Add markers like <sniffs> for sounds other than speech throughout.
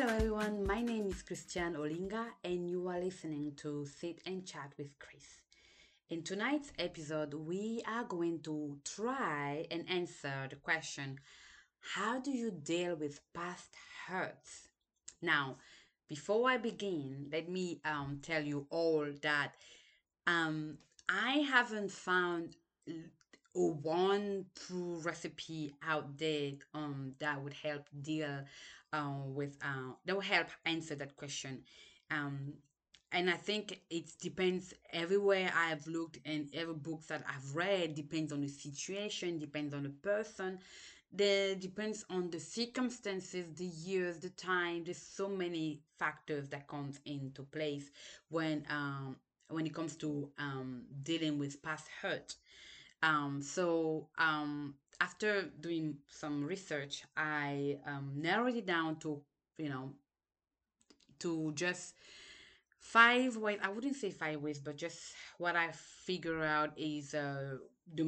Hello everyone, my name is Christiane Olinga and you are listening to Sit and Chat with Chris. In tonight's episode, we are going to try and answer the question How do you deal with past hurts? Now, before I begin, let me um, tell you all that um, I haven't found one true recipe out there um, that would help deal uh, with uh, that will help answer that question. Um, and I think it depends everywhere I've looked and every books that I've read depends on the situation, depends on the person, the depends on the circumstances, the years, the time. There's so many factors that comes into place when um when it comes to um dealing with past hurt. Um, so um, after doing some research, I um, narrowed it down to you know to just five ways. I wouldn't say five ways, but just what I figure out is uh, the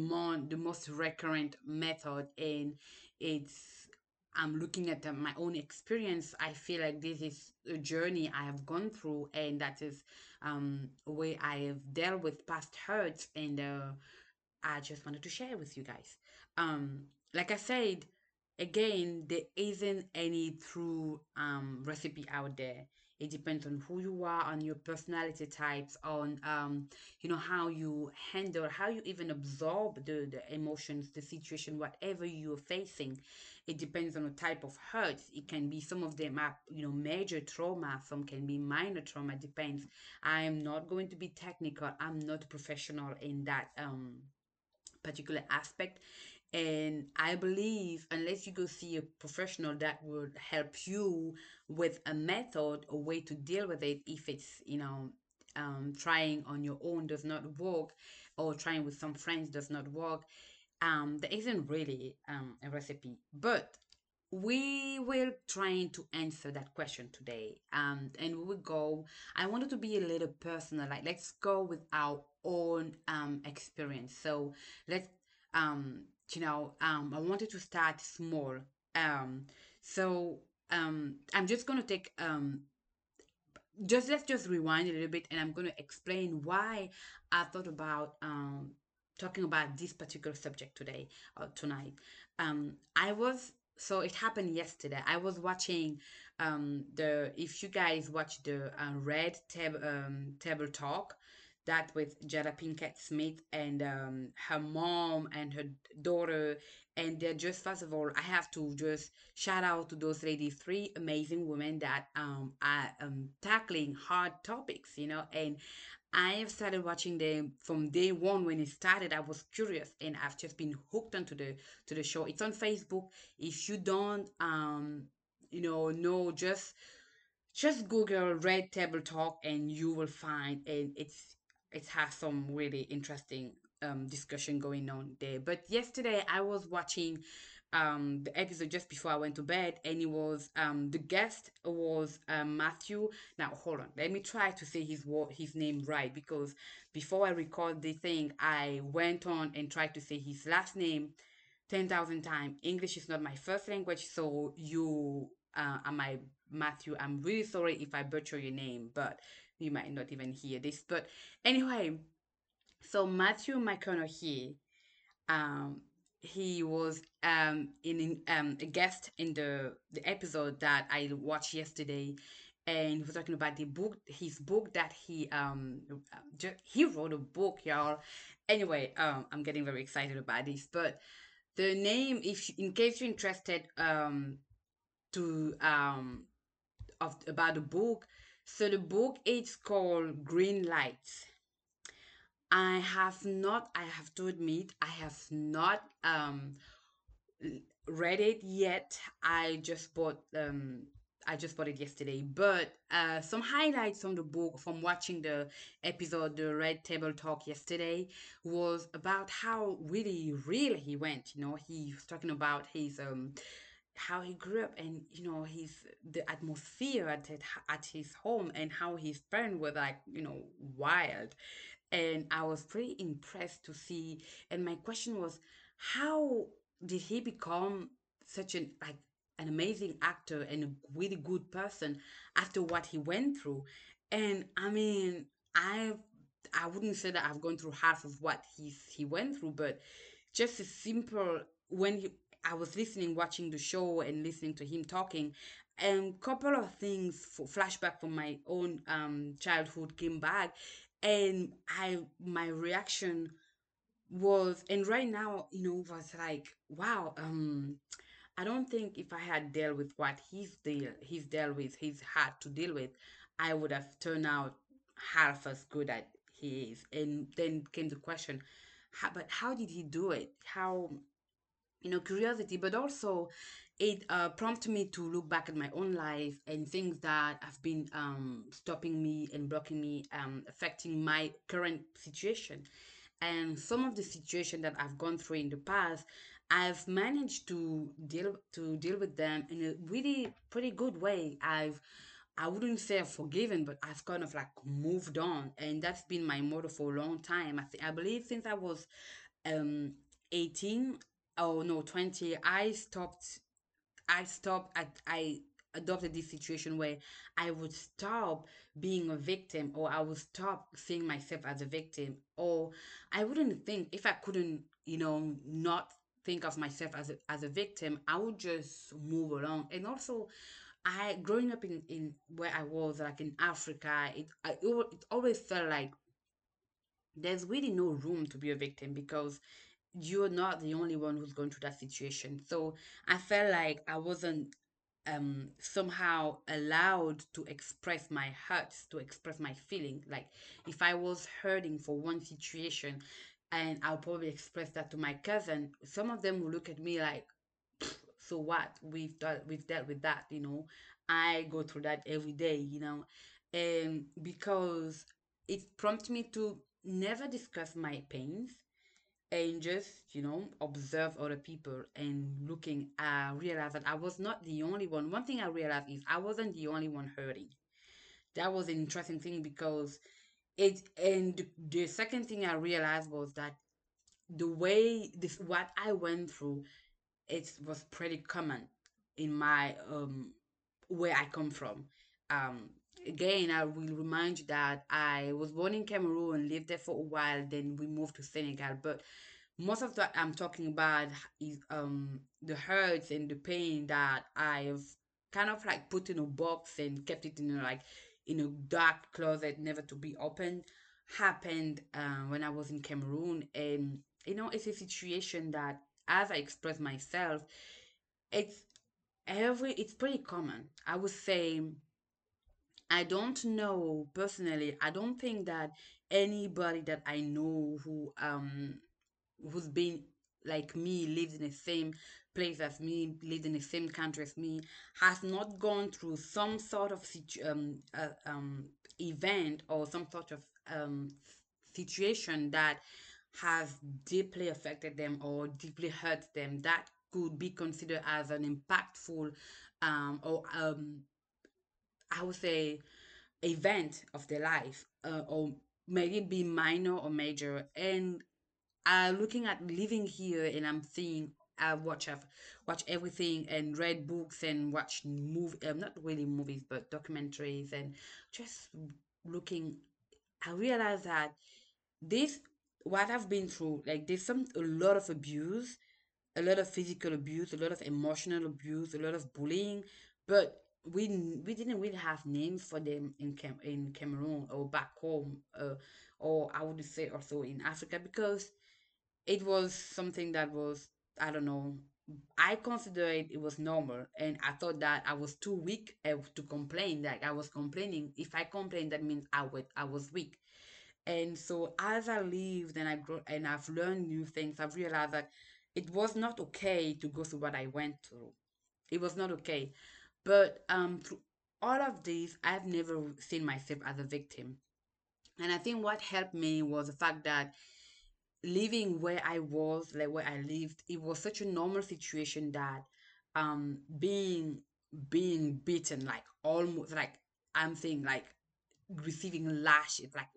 the most recurrent method, and it's I'm looking at uh, my own experience. I feel like this is a journey I have gone through, and that is um, a way I have dealt with past hurts and. Uh, I just wanted to share with you guys. Um, like I said, again, there isn't any true um, recipe out there. It depends on who you are, on your personality types, on um, you know how you handle, how you even absorb the, the emotions, the situation, whatever you're facing. It depends on the type of hurts. It can be some of them are you know major trauma, some can be minor trauma. Depends. I am not going to be technical. I'm not professional in that um particular aspect. And i believe unless you go see a professional that would help you with a method a way to deal with it. If it's you know um, trying on your own does not work or trying with some friends does not work um, there isn't really um, a recipe. But we will trying to answer that question today. Um, and we will go i wanted to be a little personal like let's go with our own um, experience. So let's um, you know um, i wanted to start small. Um, so um, i'm just going to take um, just let's just rewind a little bit and i'm going to explain why i thought about um, talking about this particular subject today or tonight. Um, i was so it happened yesterday. I was watching um the if you guys watch the uh, Red Table um Table Talk that with Jada Pinkett Smith and um her mom and her daughter and they're just first of all I have to just shout out to those ladies three amazing women that um are um tackling hard topics you know and I have started watching them from day one when it started. I was curious and I've just been hooked onto the to the show. It's on Facebook. If you don't um you know know just just Google Red Table Talk and you will find and it's it has some really interesting um discussion going on there. But yesterday I was watching um the episode just before I went to bed and it was um the guest was um, Matthew. Now hold on. Let me try to say his wo- his name right because before I record the thing I went on and tried to say his last name 10,000 times. English is not my first language so you uh am I Matthew I'm really sorry if I butcher your name but you might not even hear this but anyway so Matthew McConaughey um he was um in, um a guest in the the episode that I watched yesterday and he was talking about the book his book that he um he wrote a book y'all. Anyway um I'm getting very excited about this but the name if in case you're interested um to um of about the book so the book is called Green Lights I have not, I have to admit, I have not um read it yet. I just bought um I just bought it yesterday. But uh some highlights from the book from watching the episode the Red Table Talk yesterday was about how really real he went. You know, he was talking about his um how he grew up and you know his the atmosphere at at at his home and how his parents were like you know wild and I was pretty impressed to see. And my question was, how did he become such an like an amazing actor and a really good person after what he went through. And I mean, I I wouldn't say that I've gone through half of what he's he went through, but just a simple when he, I was listening, watching the show and listening to him talking, and a couple of things flashback from my own um childhood came back, and I my reaction was and right now you know was like wow um I don't think if I had dealt with what he's deal he's dealt with, he's had to deal with, I would have turned out half as good as he is. And then came the question, how, but how did he do it? How you know curiosity, but also it uh, prompted me to look back at my own life and things that have been um, stopping me and blocking me, um, affecting my current situation. And some of the situation that I've gone through in the past, I've managed to deal to deal with them in a really pretty good way. I've I wouldn't say I've forgiven, but I've kind of like moved on, and that's been my motto for a long time. I think I believe since I was um 18 oh no 20 i stopped i stopped I, I adopted this situation where i would stop being a victim or i would stop seeing myself as a victim or i wouldn't think if i couldn't you know not think of myself as a, as a victim i would just move along. And also i growing up in in where i was like in africa it I, it, it always felt like there's really no room to be a victim because you're not the only one who's going through that situation. So I felt like I wasn't um somehow allowed to express my hurts, to express my feeling. Like if I was hurting for one situation and I'll probably express that to my cousin, some of them will look at me like, <sniffs> so what? We've dealt we've dealt with that, you know. I go through that every day, you know. And because it prompted me to never discuss my pains and just you know observe other people and looking i realized that i was not the only one one thing i realized is i wasn't the only one hurting that was an interesting thing because it and the second thing i realized was that the way this what i went through it was pretty common in my um where I come from. Um, again, I will remind you that I was born in Cameroon, lived there for a while, then we moved to Senegal. But most of what I'm talking about is um the hurts and the pain that I've kind of like put in a box and kept it in a, like in a dark closet, never to be opened. Happened uh, when I was in Cameroon, and you know it's a situation that as I express myself, it's every it's pretty common. I would say I don't know personally. I don't think that anybody that I know who um who's been like me, lived in the same place as me, lived in the same country as me, has not gone through some sort of situ- um, uh, um event or some sort of um situation that has deeply affected them or deeply hurt them that could be considered as an impactful um, or um, I would say event of their life, uh, or maybe be minor or major. And uh, looking at living here, and I'm seeing I watch I've watch everything and read books and watch movie um, not really movies but documentaries and just looking I realized that this what I've been through like there's some a lot of abuse a lot of physical abuse, a lot of emotional abuse, a lot of bullying, but we we didn't really have names for them in Cam- in Cameroon or back home, uh, or I would say also in Africa because it was something that was I don't know. I considered it was normal, and I thought that I was too weak uh, to complain. Like I was complaining. If I complained, that means I was I was weak. And so as I lived and I grew and I've learned new things, I've realized that it was not okay to go through what I went through. It was not okay. But um through all of this, I've never seen myself as a victim. And I think what helped me was the fact that living where I was, like where I lived, it was such a normal situation that um being being beaten like almost like I'm saying like receiving lashes like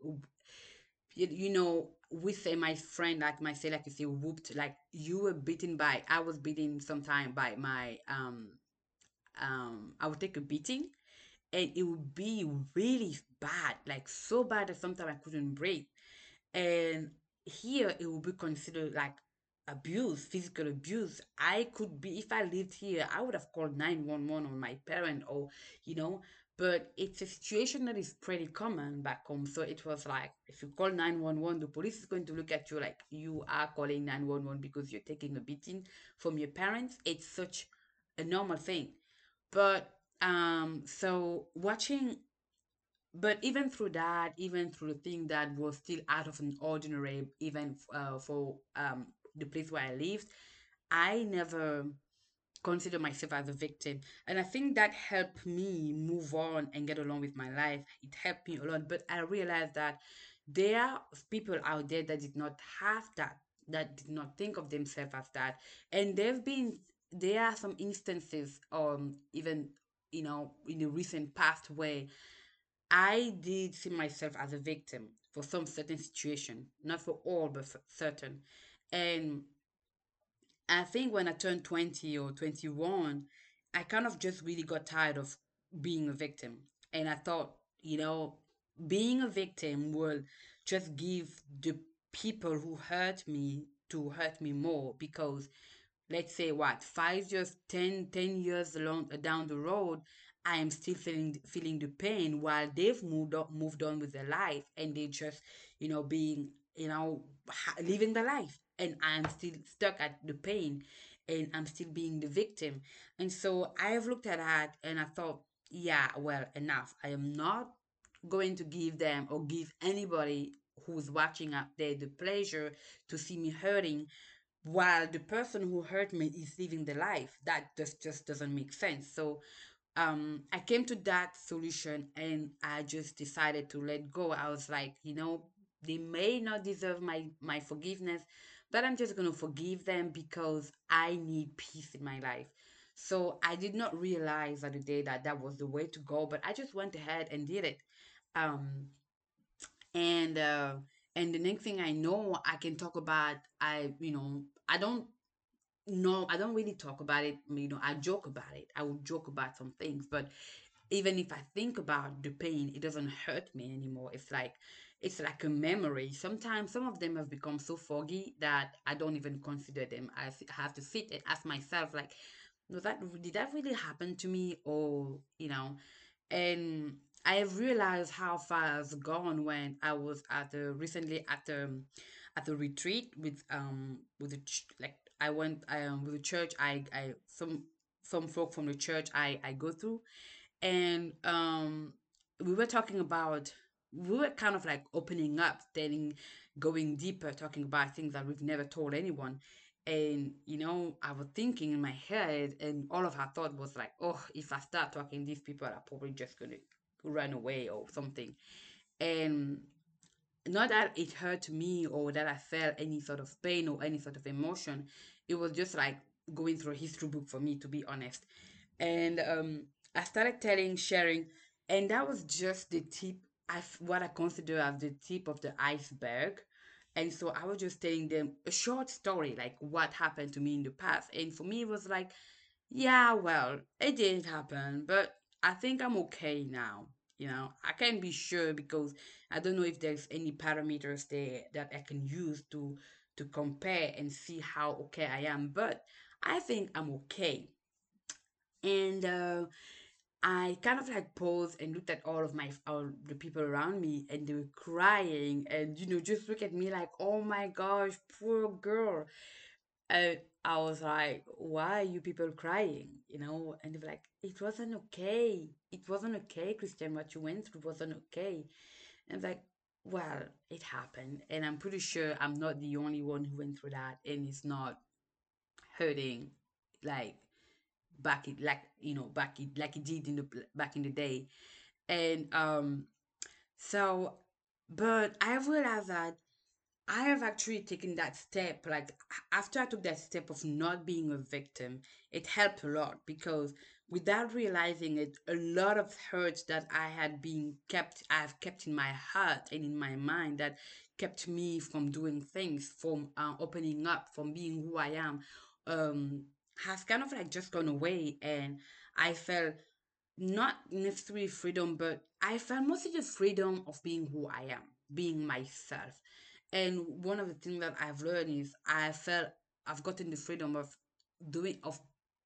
you, you know, we say my friend like might say like you say whooped like you were beaten by I was beaten sometime by my um um I would take a beating and it would be really bad, like so bad that sometimes I couldn't breathe. And here it would be considered like abuse, physical abuse. I could be, if I lived here, I would have called 911 on my parent or, you know, but it's a situation that is pretty common back home. So it was like, if you call 911, the police is going to look at you like you are calling 911 because you're taking a beating from your parents. It's such a normal thing. But um, so watching but even through that, even through the thing that was still out of an ordinary, even uh, for um, the place where I lived, I never consider myself as a victim. And I think that helped me move on and get along with my life. It helped me a lot. But I realized that there are people out there that did not have that, that did not think of themselves as that. And they've been there are some instances, um, even you know, in the recent past where I did see myself as a victim for some certain situation, not for all, but for certain. And I think when I turned 20 or 21, I kind of just really got tired of being a victim. And I thought, you know, being a victim will just give the people who hurt me to hurt me more because let's say what five years 10, 10 years along down the road i am still feeling feeling the pain while they've moved on moved on with their life and they just you know being you know living the life. And i'm still stuck at the pain and i'm still being the victim. And so i have looked at that and i thought yeah well enough. I am not going to give them or give anybody who's watching up there the pleasure to see me hurting while the person who hurt me is living the life. That just just doesn't make sense. So um i came to that solution and i just decided to let go. I was like you know they may not deserve my my forgiveness but i'm just going to forgive them because i need peace in my life. So i did not realize at the day that that was the way to go but i just went ahead and did it. Um and uh and the next thing i know i can talk about i you know i don't know, I don't really talk about it. You know, I joke about it. I will joke about some things, but even if I think about the pain, it doesn't hurt me anymore. It's like it's like a memory. Sometimes some of them have become so foggy that I don't even consider them. I have to sit and ask myself, like, was that did that really happen to me, or you know? And I have realized how far I've gone when I was at a recently at a at the retreat with um with the ch- like I went um with the church I I some some folk from the church I I go through. And um we were talking about we were kind of like opening up telling going deeper talking about things that we've never told anyone. And you know i was thinking in my head and all of our thought was like oh if i start talking these people are probably just gonna run away or something. And not that it hurt me or that I felt any sort of pain or any sort of emotion. It was just like going through a history book for me, to be honest. And um, I started telling, sharing, and that was just the tip. I what I consider as the tip of the iceberg. And so I was just telling them a short story, like what happened to me in the past. And for me, it was like, yeah, well, it didn't happen, but I think I'm okay now. You know, I can't be sure because I don't know if there's any parameters there that I can use to to compare and see how okay I am, but I think I'm okay. And uh, I kind of like paused and looked at all of my all the people around me, and they were crying, and you know, just look at me like, oh my gosh, poor girl. And I was like, why are you people crying? You know, and they were like, it wasn't okay. It wasn't okay, Christiane. What you went through wasn't okay. And like, well, it happened, and I'm pretty sure I'm not the only one who went through that, and it's not hurting like back it like you know back it like it did in the back in the day. And um, so, but I realized that I have actually taken that step. Like after I took that step of not being a victim, it helped a lot because without realizing it, a lot of hurts that I had been kept, I've kept in my heart and in my mind that kept me from doing things, from uh, opening up, from being who I am. Um, has kind of like just gone away and I felt not necessarily freedom, but I felt mostly just freedom of being who I am, being myself. And one of the things that I've learned is I felt I've gotten the freedom of doing of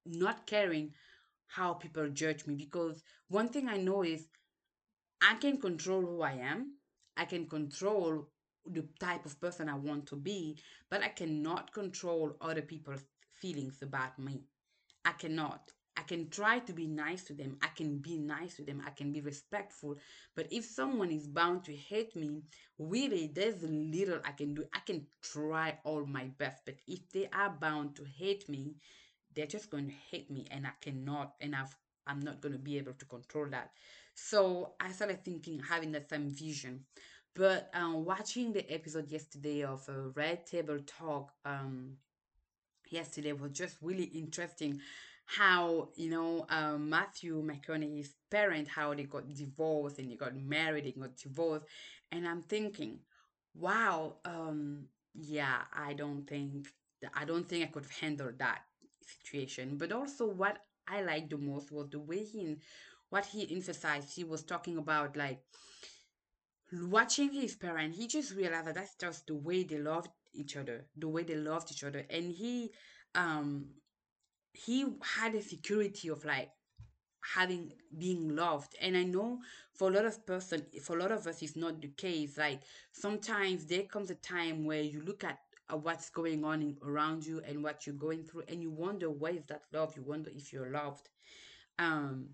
not caring how people judge me because one thing I know is I can control who I am. I can control the type of person I want to be, but I cannot control other people's feelings about me. I cannot. I can try to be nice to them. I can be nice to them. I can be respectful. But if someone is bound to hate me, really, there's little I can do. I can try all my best. But if they are bound to hate me, they're just going to hate me. And I cannot, and I've, I'm not going to be able to control that. So I started thinking, having that same vision. But um, watching the episode yesterday of a Red Table Talk, um, yesterday was just really interesting how you know um, Matthew McConaughey's parent how they got divorced and they got married and got divorced. And I'm thinking wow um yeah I don't think I don't think I could handle that situation. But also what I liked the most was the way he what he emphasized. He was talking about like watching his parent. He just realized that that's just the way they loved each other the way they loved each other. And he um he had a security of like having being loved. And i know for a lot of person for a lot of us it's not the case. Like sometimes there comes a time where you look at what's going on in, around you and what you're going through and you wonder where is that love? You wonder if you're loved. Um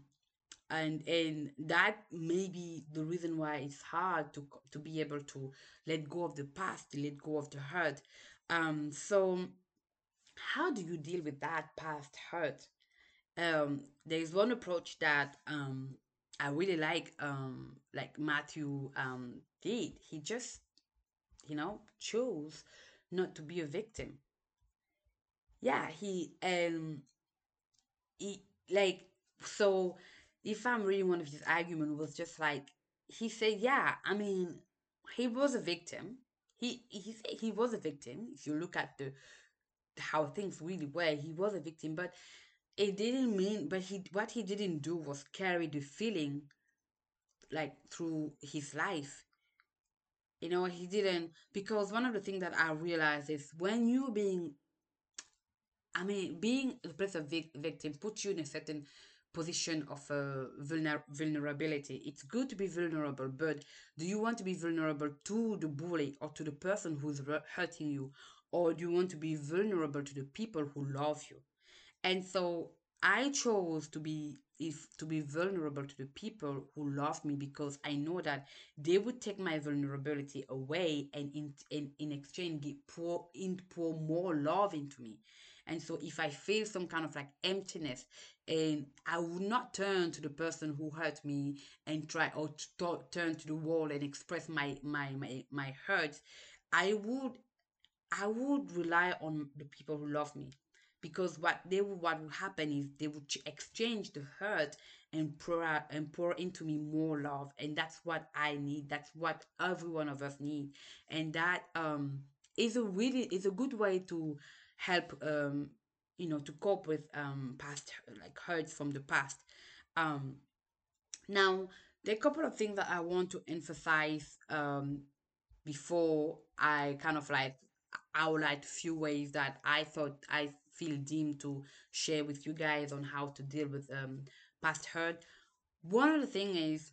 and and that may be the reason why it's hard to to be able to let go of the past let go of the hurt. Um so how do you deal with that past hurt? Um there is one approach that um i really like um like matthew um did. He just you know chose not to be a victim. Yeah he um he like so if i'm reading one of his argument was just like he said yeah i mean he was a victim. He he said he was a victim if you look at the how things really were. He was a victim but it didn't mean but he what he didn't do was carry the feeling like through his life. You know he didn't because one of the things that i realized is when you being i mean being the place of vic- victim puts you in a certain position of uh, vulner- vulnerability. It's good to be vulnerable but do you want to be vulnerable to the bully or to the person who's hurting you or do you want to be vulnerable to the people who love you and so I chose to be if to be vulnerable to the people who love me because I know that they would take my vulnerability away and in in, in exchange give pour in pour more love into me. And so if I feel some kind of like emptiness and I would not turn to the person who hurt me and try or to to- turn to the wall and express my my my, my hurt, I would I would rely on the people who love me because what they would, what would happen is they would exchange the hurt and pour and pour into me more love and that's what I need that's what every one of us need. And that um is a really is a good way to help um you know to cope with um past like hurts from the past. Um now there are a couple of things that I want to emphasize um before I kind of like outlined few ways that I thought I feel deemed to share with you guys on how to deal with um past hurt. One of the thing is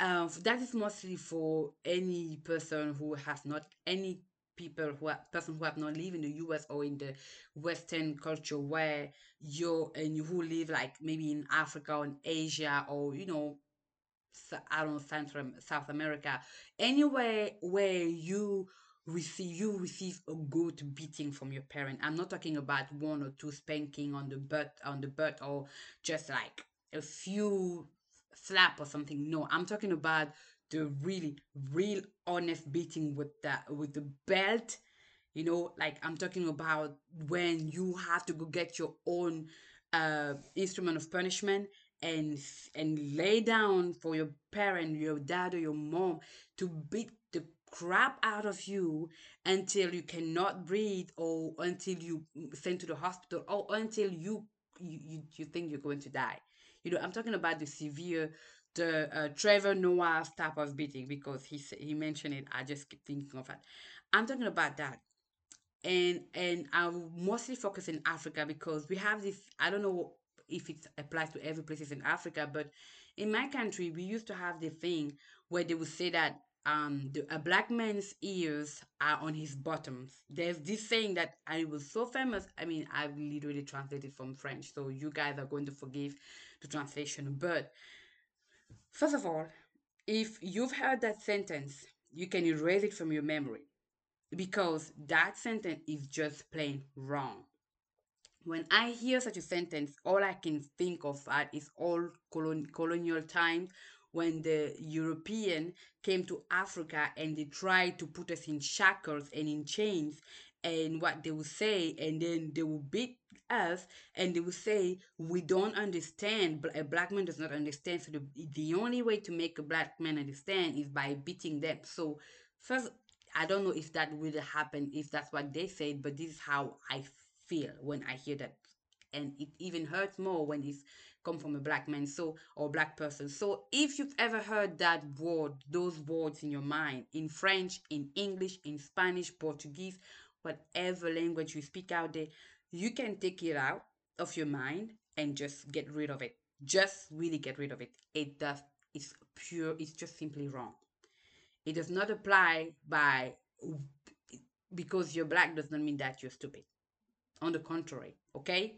um that is mostly for any person who has not any people who are person who have not lived in the US or in the Western culture where you're and you who live like maybe in Africa or in Asia or you know I don't know, Central South America, anywhere where you receive you receive a good beating from your parent. I'm not talking about one or two spanking on the butt on the butt or just like a few slap or something. No, I'm talking about the really real honest beating with the with the belt you know like i'm talking about when you have to go get your own uh instrument of punishment and and lay down for your parent your dad or your mom to beat the crap out of you until you cannot breathe or until you sent to the hospital or until you you, you, you think you're going to die. You know i'm talking about the severe the uh, trevor noah's type of beating because he he mentioned it. I just keep thinking of it i'm talking about that. And and i mostly focus in africa because we have this i don't know if it applies to every places in africa but in my country we used to have the thing where they would say that um, the, a black man's ears are on his bottoms. There's this saying that I was so famous. I mean, I've literally translated from French, so you guys are going to forgive the translation. But first of all, if you've heard that sentence, you can erase it from your memory because that sentence is just plain wrong. When I hear such a sentence, all I can think of is all colon- colonial times when the European came to Africa and they tried to put us in shackles and in chains and what they would say and then they will beat us and they will say we don't understand. A black man does not understand. So the, the only way to make a black man understand is by beating them. So first i don't know if that will happen if that's what they said but this is how i feel when i hear that and it even hurts more when it's come from a black man so or black person. So if you've ever heard that word those words in your mind in french in english in spanish portuguese whatever language you speak out there you can take it out of your mind and just get rid of it. Just really get rid of it. It does it's pure it's just simply wrong. It does not apply by because you're black does not mean that you're stupid. On the contrary okay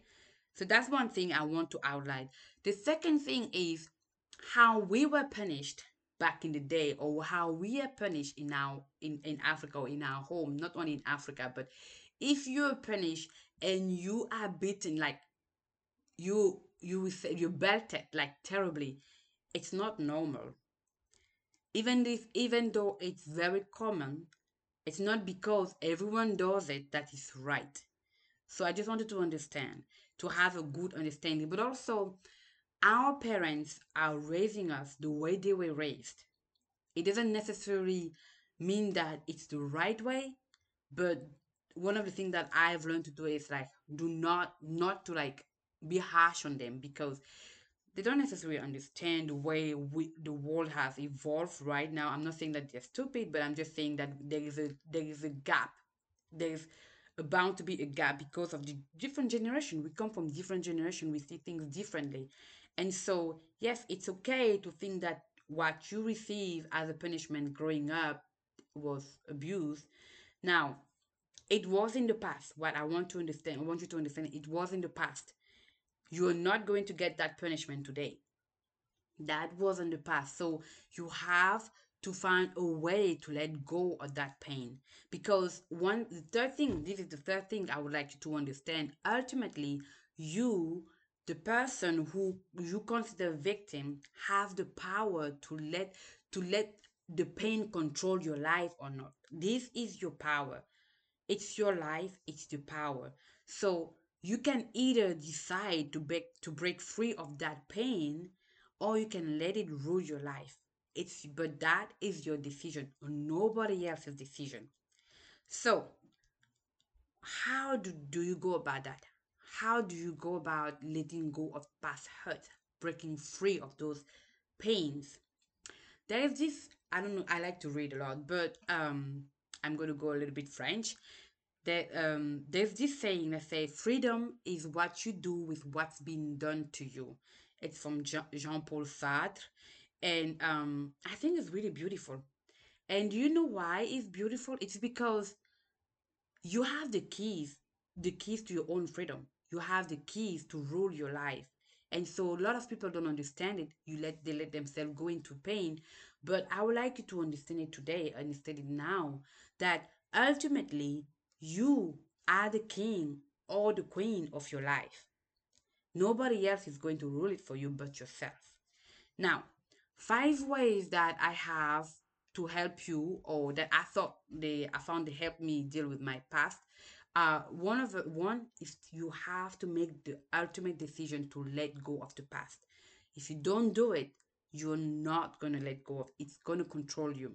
so that's one thing I want to outline. The second thing is how we were punished back in the day or how we are punished in our in, in Africa or in our home, not only in Africa, but if you're punished and you are beaten like you you you're belted like terribly, it's not normal. Even if even though it's very common, it's not because everyone does it that is right. So I just wanted to understand to have a good understanding, but also our parents are raising us the way they were raised. It doesn't necessarily mean that it's the right way, but one of the things that I've learned to do is like do not not to like be harsh on them because they don't necessarily understand the way we, the world has evolved right now. I'm not saying that they're stupid, but I'm just saying that there is a there is a gap. There's bound to be a gap because of the different generation. We come from different generation. We see things differently. And so, yes, it's okay to think that what you receive as a punishment growing up was abuse. Now, it was in the past. What I want to understand, I want you to understand, it was in the past. You're not going to get that punishment today. That was in the past. So you have to find a way to let go of that pain. Because one the third thing this is the third thing i would like you to understand. Ultimately you the person who you consider victim have the power to let to let the pain control your life or not. This is your power. It's your life it's the power. So you can either decide to break to break free of that pain or you can let it rule your life it's but that is your decision, nobody else's decision. So, how do, do you go about that? How do you go about letting go of past hurt, breaking free of those pains? There is this, I don't know, I like to read a lot, but um, I'm going to go a little bit French. Um, there's this saying that says, freedom is what you do with what's been done to you. It's from Jean Paul Sartre and um, I think it's really beautiful. And you know why it's beautiful? It's because you have the keys, the keys to your own freedom. You have the keys to rule your life. And so a lot of people don't understand it. You let they let themselves go into pain. But I would like you to understand it today, understand it now, that ultimately you are the king or the queen of your life. Nobody else is going to rule it for you but yourself. Now, five ways that I have to help you or that I thought they I found they helped me deal with my past. Uh, one of the one is you have to make the ultimate decision to let go of the past. If you don't do it, you're not gonna let go of it's gonna control you.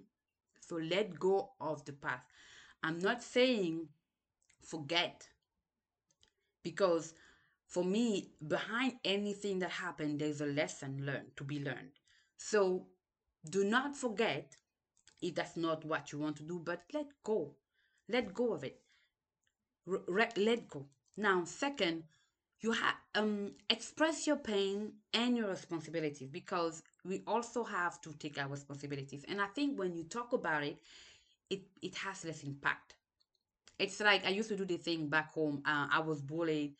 So let go of the past. I'm not saying forget because for me, behind anything that happened, there's a lesson learned to be learned. So do not forget if that's not what you want to do, but let go. Let go of it. Re- let go. Now, second, you have um express your pain and your responsibilities because we also have to take our responsibilities. And I think when you talk about it, it it has less impact. It's like I used to do the thing back home. Uh, I was bullied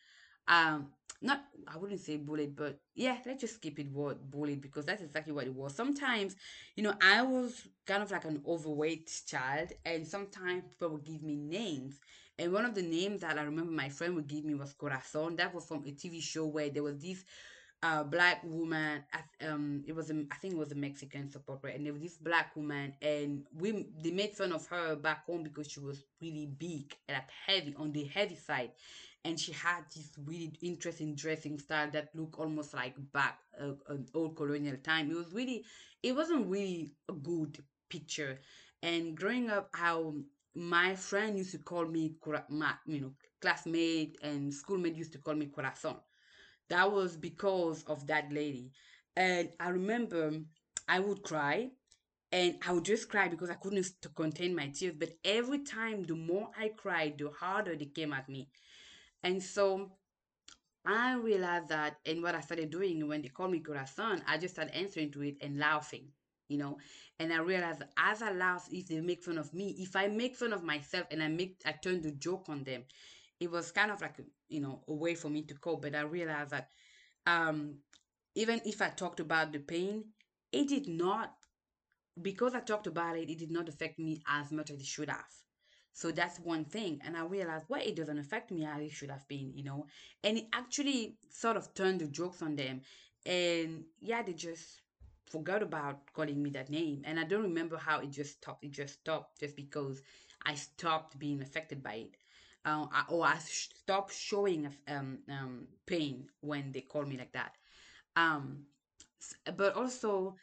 um not I wouldn't say bullied, but yeah, let's just keep it word bullied because that's exactly what it was. Sometimes, you know, I was kind of like an overweight child, and sometimes people would give me names. And one of the names that I remember my friend would give me was Corazon. That was from a TV show where there was this uh, black woman. Um, it was a, I think it was a Mexican support, right? And there was this black woman, and we they made fun of her back home because she was really big and like heavy on the heavy side and she had this really interesting dressing style that looked almost like back uh, an old colonial time. It was really, it wasn't really a good picture. And growing up, how my friend used to call me, my, you know, classmate and schoolmate used to call me corazon. That was because of that lady. And I remember I would cry and I would just cry because I couldn't contain my tears. But every time, the more I cried, the harder they came at me. And so I realized that, and what I started doing when they called me Corazon, I just started answering to it and laughing, you know. And I realized as I laugh, if they make fun of me, if I make fun of myself and I make, I turn the joke on them, it was kind of like, you know, a way for me to cope. But I realized that um, even if I talked about the pain, it did not, because I talked about it, it did not affect me as much as it should have. So that's one thing. And I realized, well, it doesn't affect me as it should have been, you know. And it actually sort of turned the jokes on them. And yeah, they just forgot about calling me that name. And I don't remember how it just stopped. It just stopped just because I stopped being affected by it. Uh, or I stopped showing um, um, pain when they call me like that. Um, but also,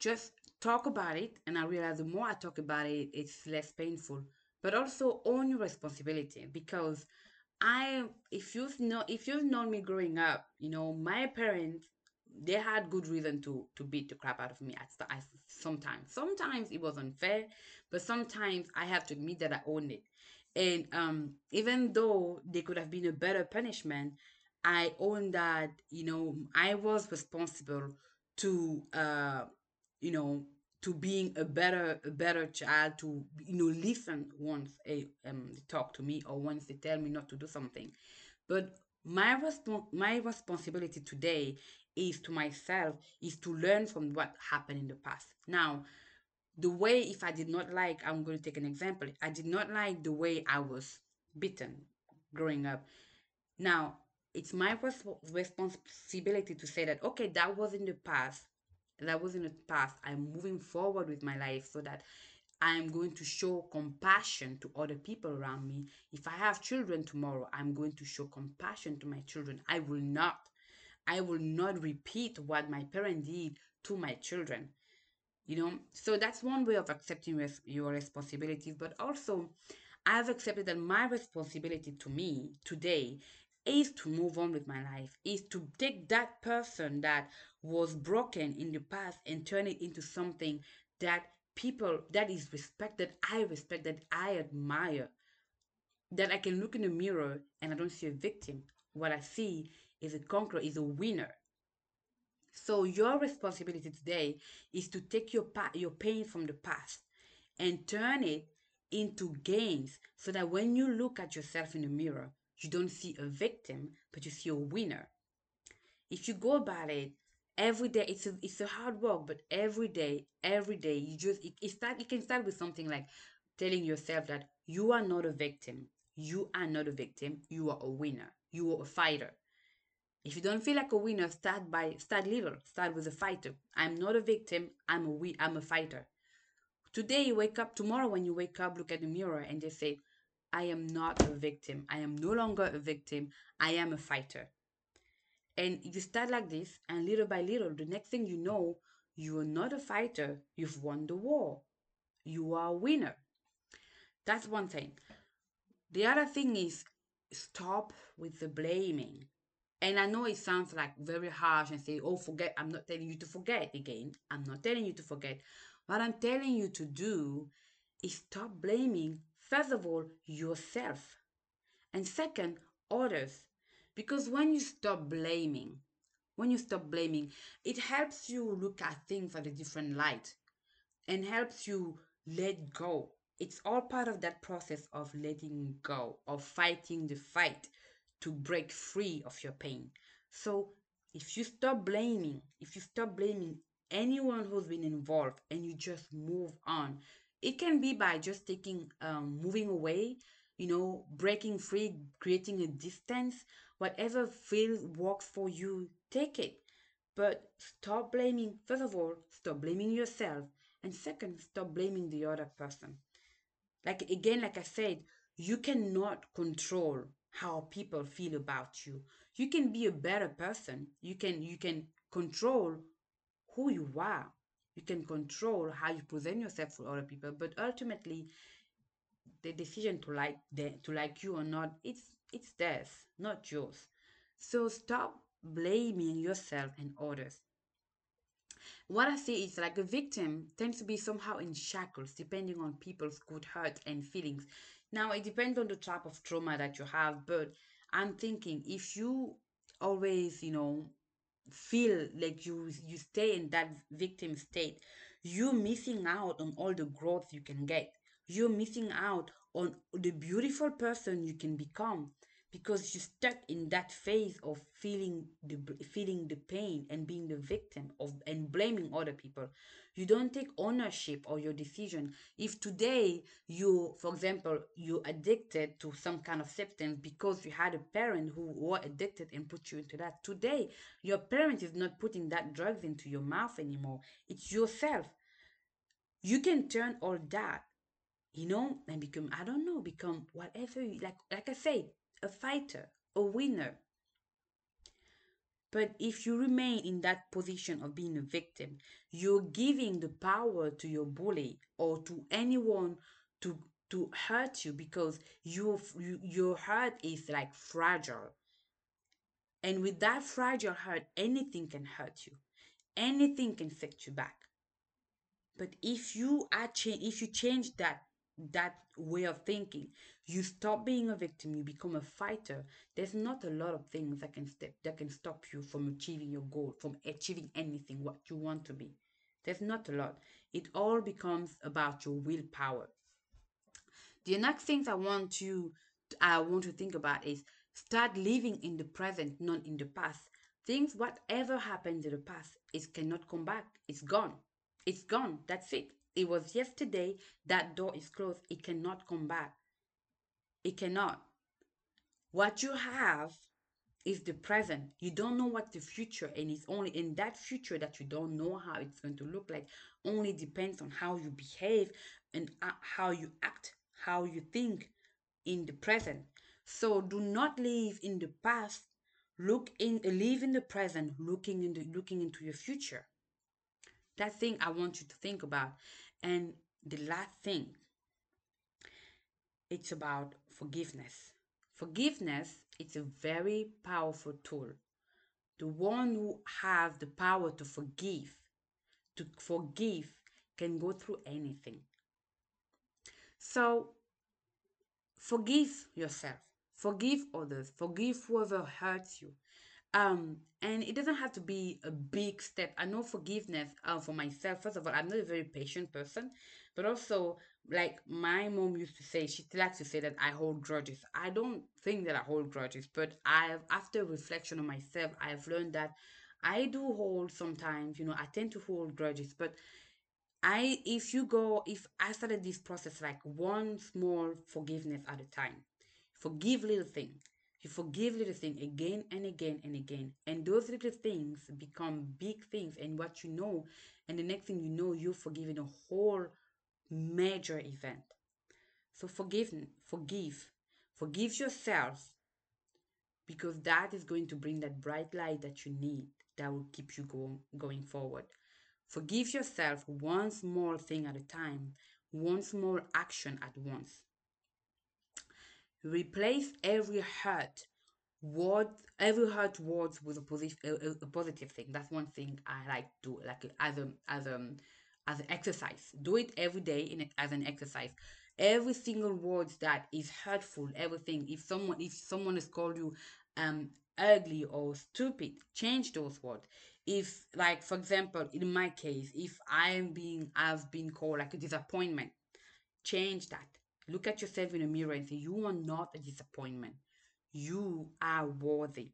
just talk about it. And I realize the more I talk about it, it's less painful but also own your responsibility because I if you've know if you've known me growing up, you know, my parents they had good reason to to beat the crap out of me at, sometimes. Sometimes it was unfair, but sometimes I have to admit that I owned it. And um, even though they could have been a better punishment, I own that you know I was responsible to uh, you know to being a better a better child to you know listen once a um they talk to me or once they tell me not to do something. But my resp- my responsibility today is to myself is to learn from what happened in the past. Now the way if i did not like i'm going to take an example. I did not like the way i was beaten growing up. Now it's my res- responsibility to say that okay that was in the past that was in the past i'm moving forward with my life so that i'm going to show compassion to other people around me. If i have children tomorrow i'm going to show compassion to my children. I will not i will not repeat what my parents did to my children you know? So that's one way of accepting res- your responsibilities but also i've accepted that my responsibility to me today is to move on with my life, is to take that person that was broken in the past and turn it into something that people that is respected, I respect, that I admire. That I can look in the mirror and I don't see a victim. What I see is a conqueror, is a winner. So your responsibility today is to take your pa- your pain from the past and turn it into gains so that when you look at yourself in the mirror, you don't see a victim, but you see a winner. If you go about it every day, it's a, it's a hard work, but every day, every day, you just it, it start. You can start with something like telling yourself that you are not a victim. You are not a victim. You are a winner. You are a fighter. If you don't feel like a winner, start by start little. Start with a fighter. I'm not a victim. I'm a we. I'm a fighter. Today you wake up. Tomorrow when you wake up, look at the mirror and just say, I am not a victim. I am no longer a victim. I am a fighter. And you start like this, and little by little, the next thing you know, you are not a fighter. You've won the war. you are a winner. That's one thing. The other thing is stop with the blaming. And I know it sounds like very harsh and say, oh, forget. I'm not telling you to forget again. I'm not telling you to forget. What I'm telling you to do is stop blaming, first of all, yourself. And second, others. Because when you stop blaming, when you stop blaming, it helps you look at things at a different light and helps you let go. It's all part of that process of letting go, of fighting the fight to break free of your pain. So if you stop blaming, if you stop blaming anyone who's been involved and you just move on, it can be by just taking, um, moving away, you know, breaking free, creating a distance, whatever feels works for you, take it. But stop blaming, first of all, stop blaming yourself. And second, stop blaming the other person. Like again, like I said, you cannot control how people feel about you. You can be a better person. You can you can control who you are. You can control how you present yourself for other people. But ultimately, the decision to like them, to like you or not, it's it's theirs, not yours. So stop blaming yourself and others. What I see is like a victim tends to be somehow in shackles depending on people's good hurt and feelings. Now it depends on the type of trauma that you have, but I'm thinking if you always, you know, feel like you you stay in that victim state, you're missing out on all the growth you can get. You're missing out on the beautiful person you can become because you're stuck in that phase of feeling the feeling the pain and being the victim of and blaming other people. You don't take ownership of your decision. If today you for example you addicted to some kind of substance because you had a parent who were addicted and put you into that today your parent is not putting that drugs into your mouth anymore. It's yourself. You can turn all that you know and become i don't know become whatever you, like like i say a fighter, a winner. But if you remain in that position of being a victim, you're giving the power to your bully or to anyone to to hurt you because your your heart is like fragile. And with that fragile heart, anything can hurt you. Anything can set you back. But if you are cha- if you change that that way of thinking. You stop being a victim you become a fighter. There's not a lot of things that can step that can stop you from achieving your goal from achieving anything what you want to be. There's not a lot. It all becomes about your willpower. The next things i want you i want to think about is start living in the present not in the past. Things whatever happened in the past it cannot come back. It's gone. It's gone. That's it it was yesterday. That door is closed. It cannot come back. It cannot. What you have is the present. You don't know what the future, and it's only in that future that you don't know how it's going to look like. Only depends on how you behave and uh, how you act, how you think in the present. So do not live in the past. Look in, live in the present, looking in the, looking into your future. That thing I want you to think about. And the last thing, it's about forgiveness. Forgiveness is a very powerful tool. The one who has the power to forgive, to forgive, can go through anything. So, forgive yourself, forgive others, forgive whoever hurts you, um and it doesn't have to be a big step. I know forgiveness uh, for myself first of all i'm not a very patient person but also like my mom used to say she likes to say that i hold grudges. I don't think that i hold grudges but i have after reflection on myself i've learned that i do hold sometimes you know i tend to hold grudges but i if you go if i started this process like one small forgiveness at a time forgive little thing you forgive little things again and again and again. And those little things become big things. And what you know, and the next thing you know, you're forgiving a whole major event. So forgive, forgive, forgive yourself because that is going to bring that bright light that you need that will keep you go, going forward. Forgive yourself one small thing at a time, one small action at once. Replace every hurt word, every hurt words with a positive, a, a, positive thing. That's one thing I like to like as a as a as an exercise. Do it every day in as an exercise. Every single word that is hurtful, everything. If someone if someone has called you um ugly or stupid, change those words. If like for example, in my case, if I'm being I've been called like a disappointment, change that. Look at yourself in the mirror and say, You are not a disappointment. You are worthy.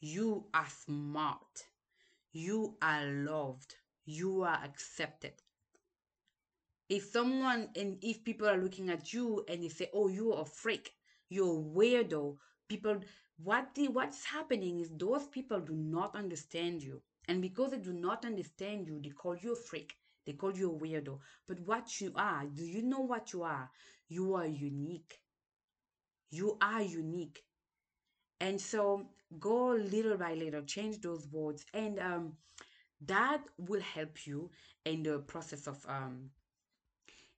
You are smart. You are loved. You are accepted. If someone and if people are looking at you and they say, Oh, you're a freak, you're a weirdo, people what the what's happening is those people do not understand you. And because they do not understand you, they call you a freak. They call you a weirdo. But what you are, do you know what you are? You are unique. You are unique. And so go little by little, change those words, and um, that will help you in the process of um,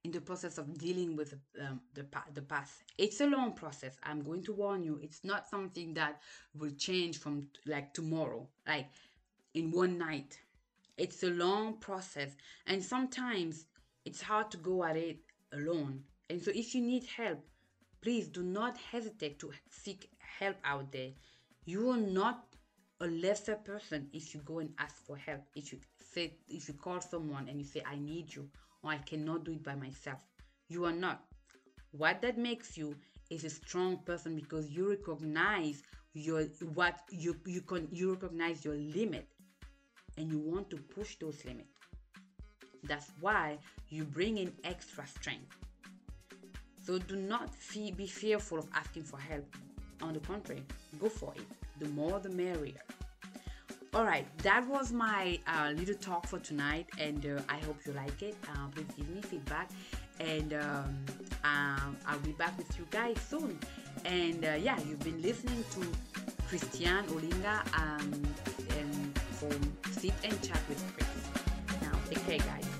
in the process of dealing with um, the the past. It's a long process. I'm going to warn you. It's not something that will change from like tomorrow, like in one night. It's a long process, and sometimes it's hard to go at it alone. And so, if you need help, please do not hesitate to seek help out there. You are not a lesser person if you go and ask for help. If you say, if you call someone and you say, I need you, or I cannot do it by myself, you are not. What that makes you is a strong person because you recognize your what you you can you recognize your limit and you want to push those limits. That's why you bring in extra strength. So do not be fearful of asking for help. On the contrary, go for it. The more the merrier. All right, that was my uh, little talk for tonight, and uh, I hope you like it. Uh, please give me feedback, and um, um I'll be back with you guys soon. And uh, yeah, you've been listening to Christiane Olinga um, and from Sit and Chat with Chris. Now, take care, guys.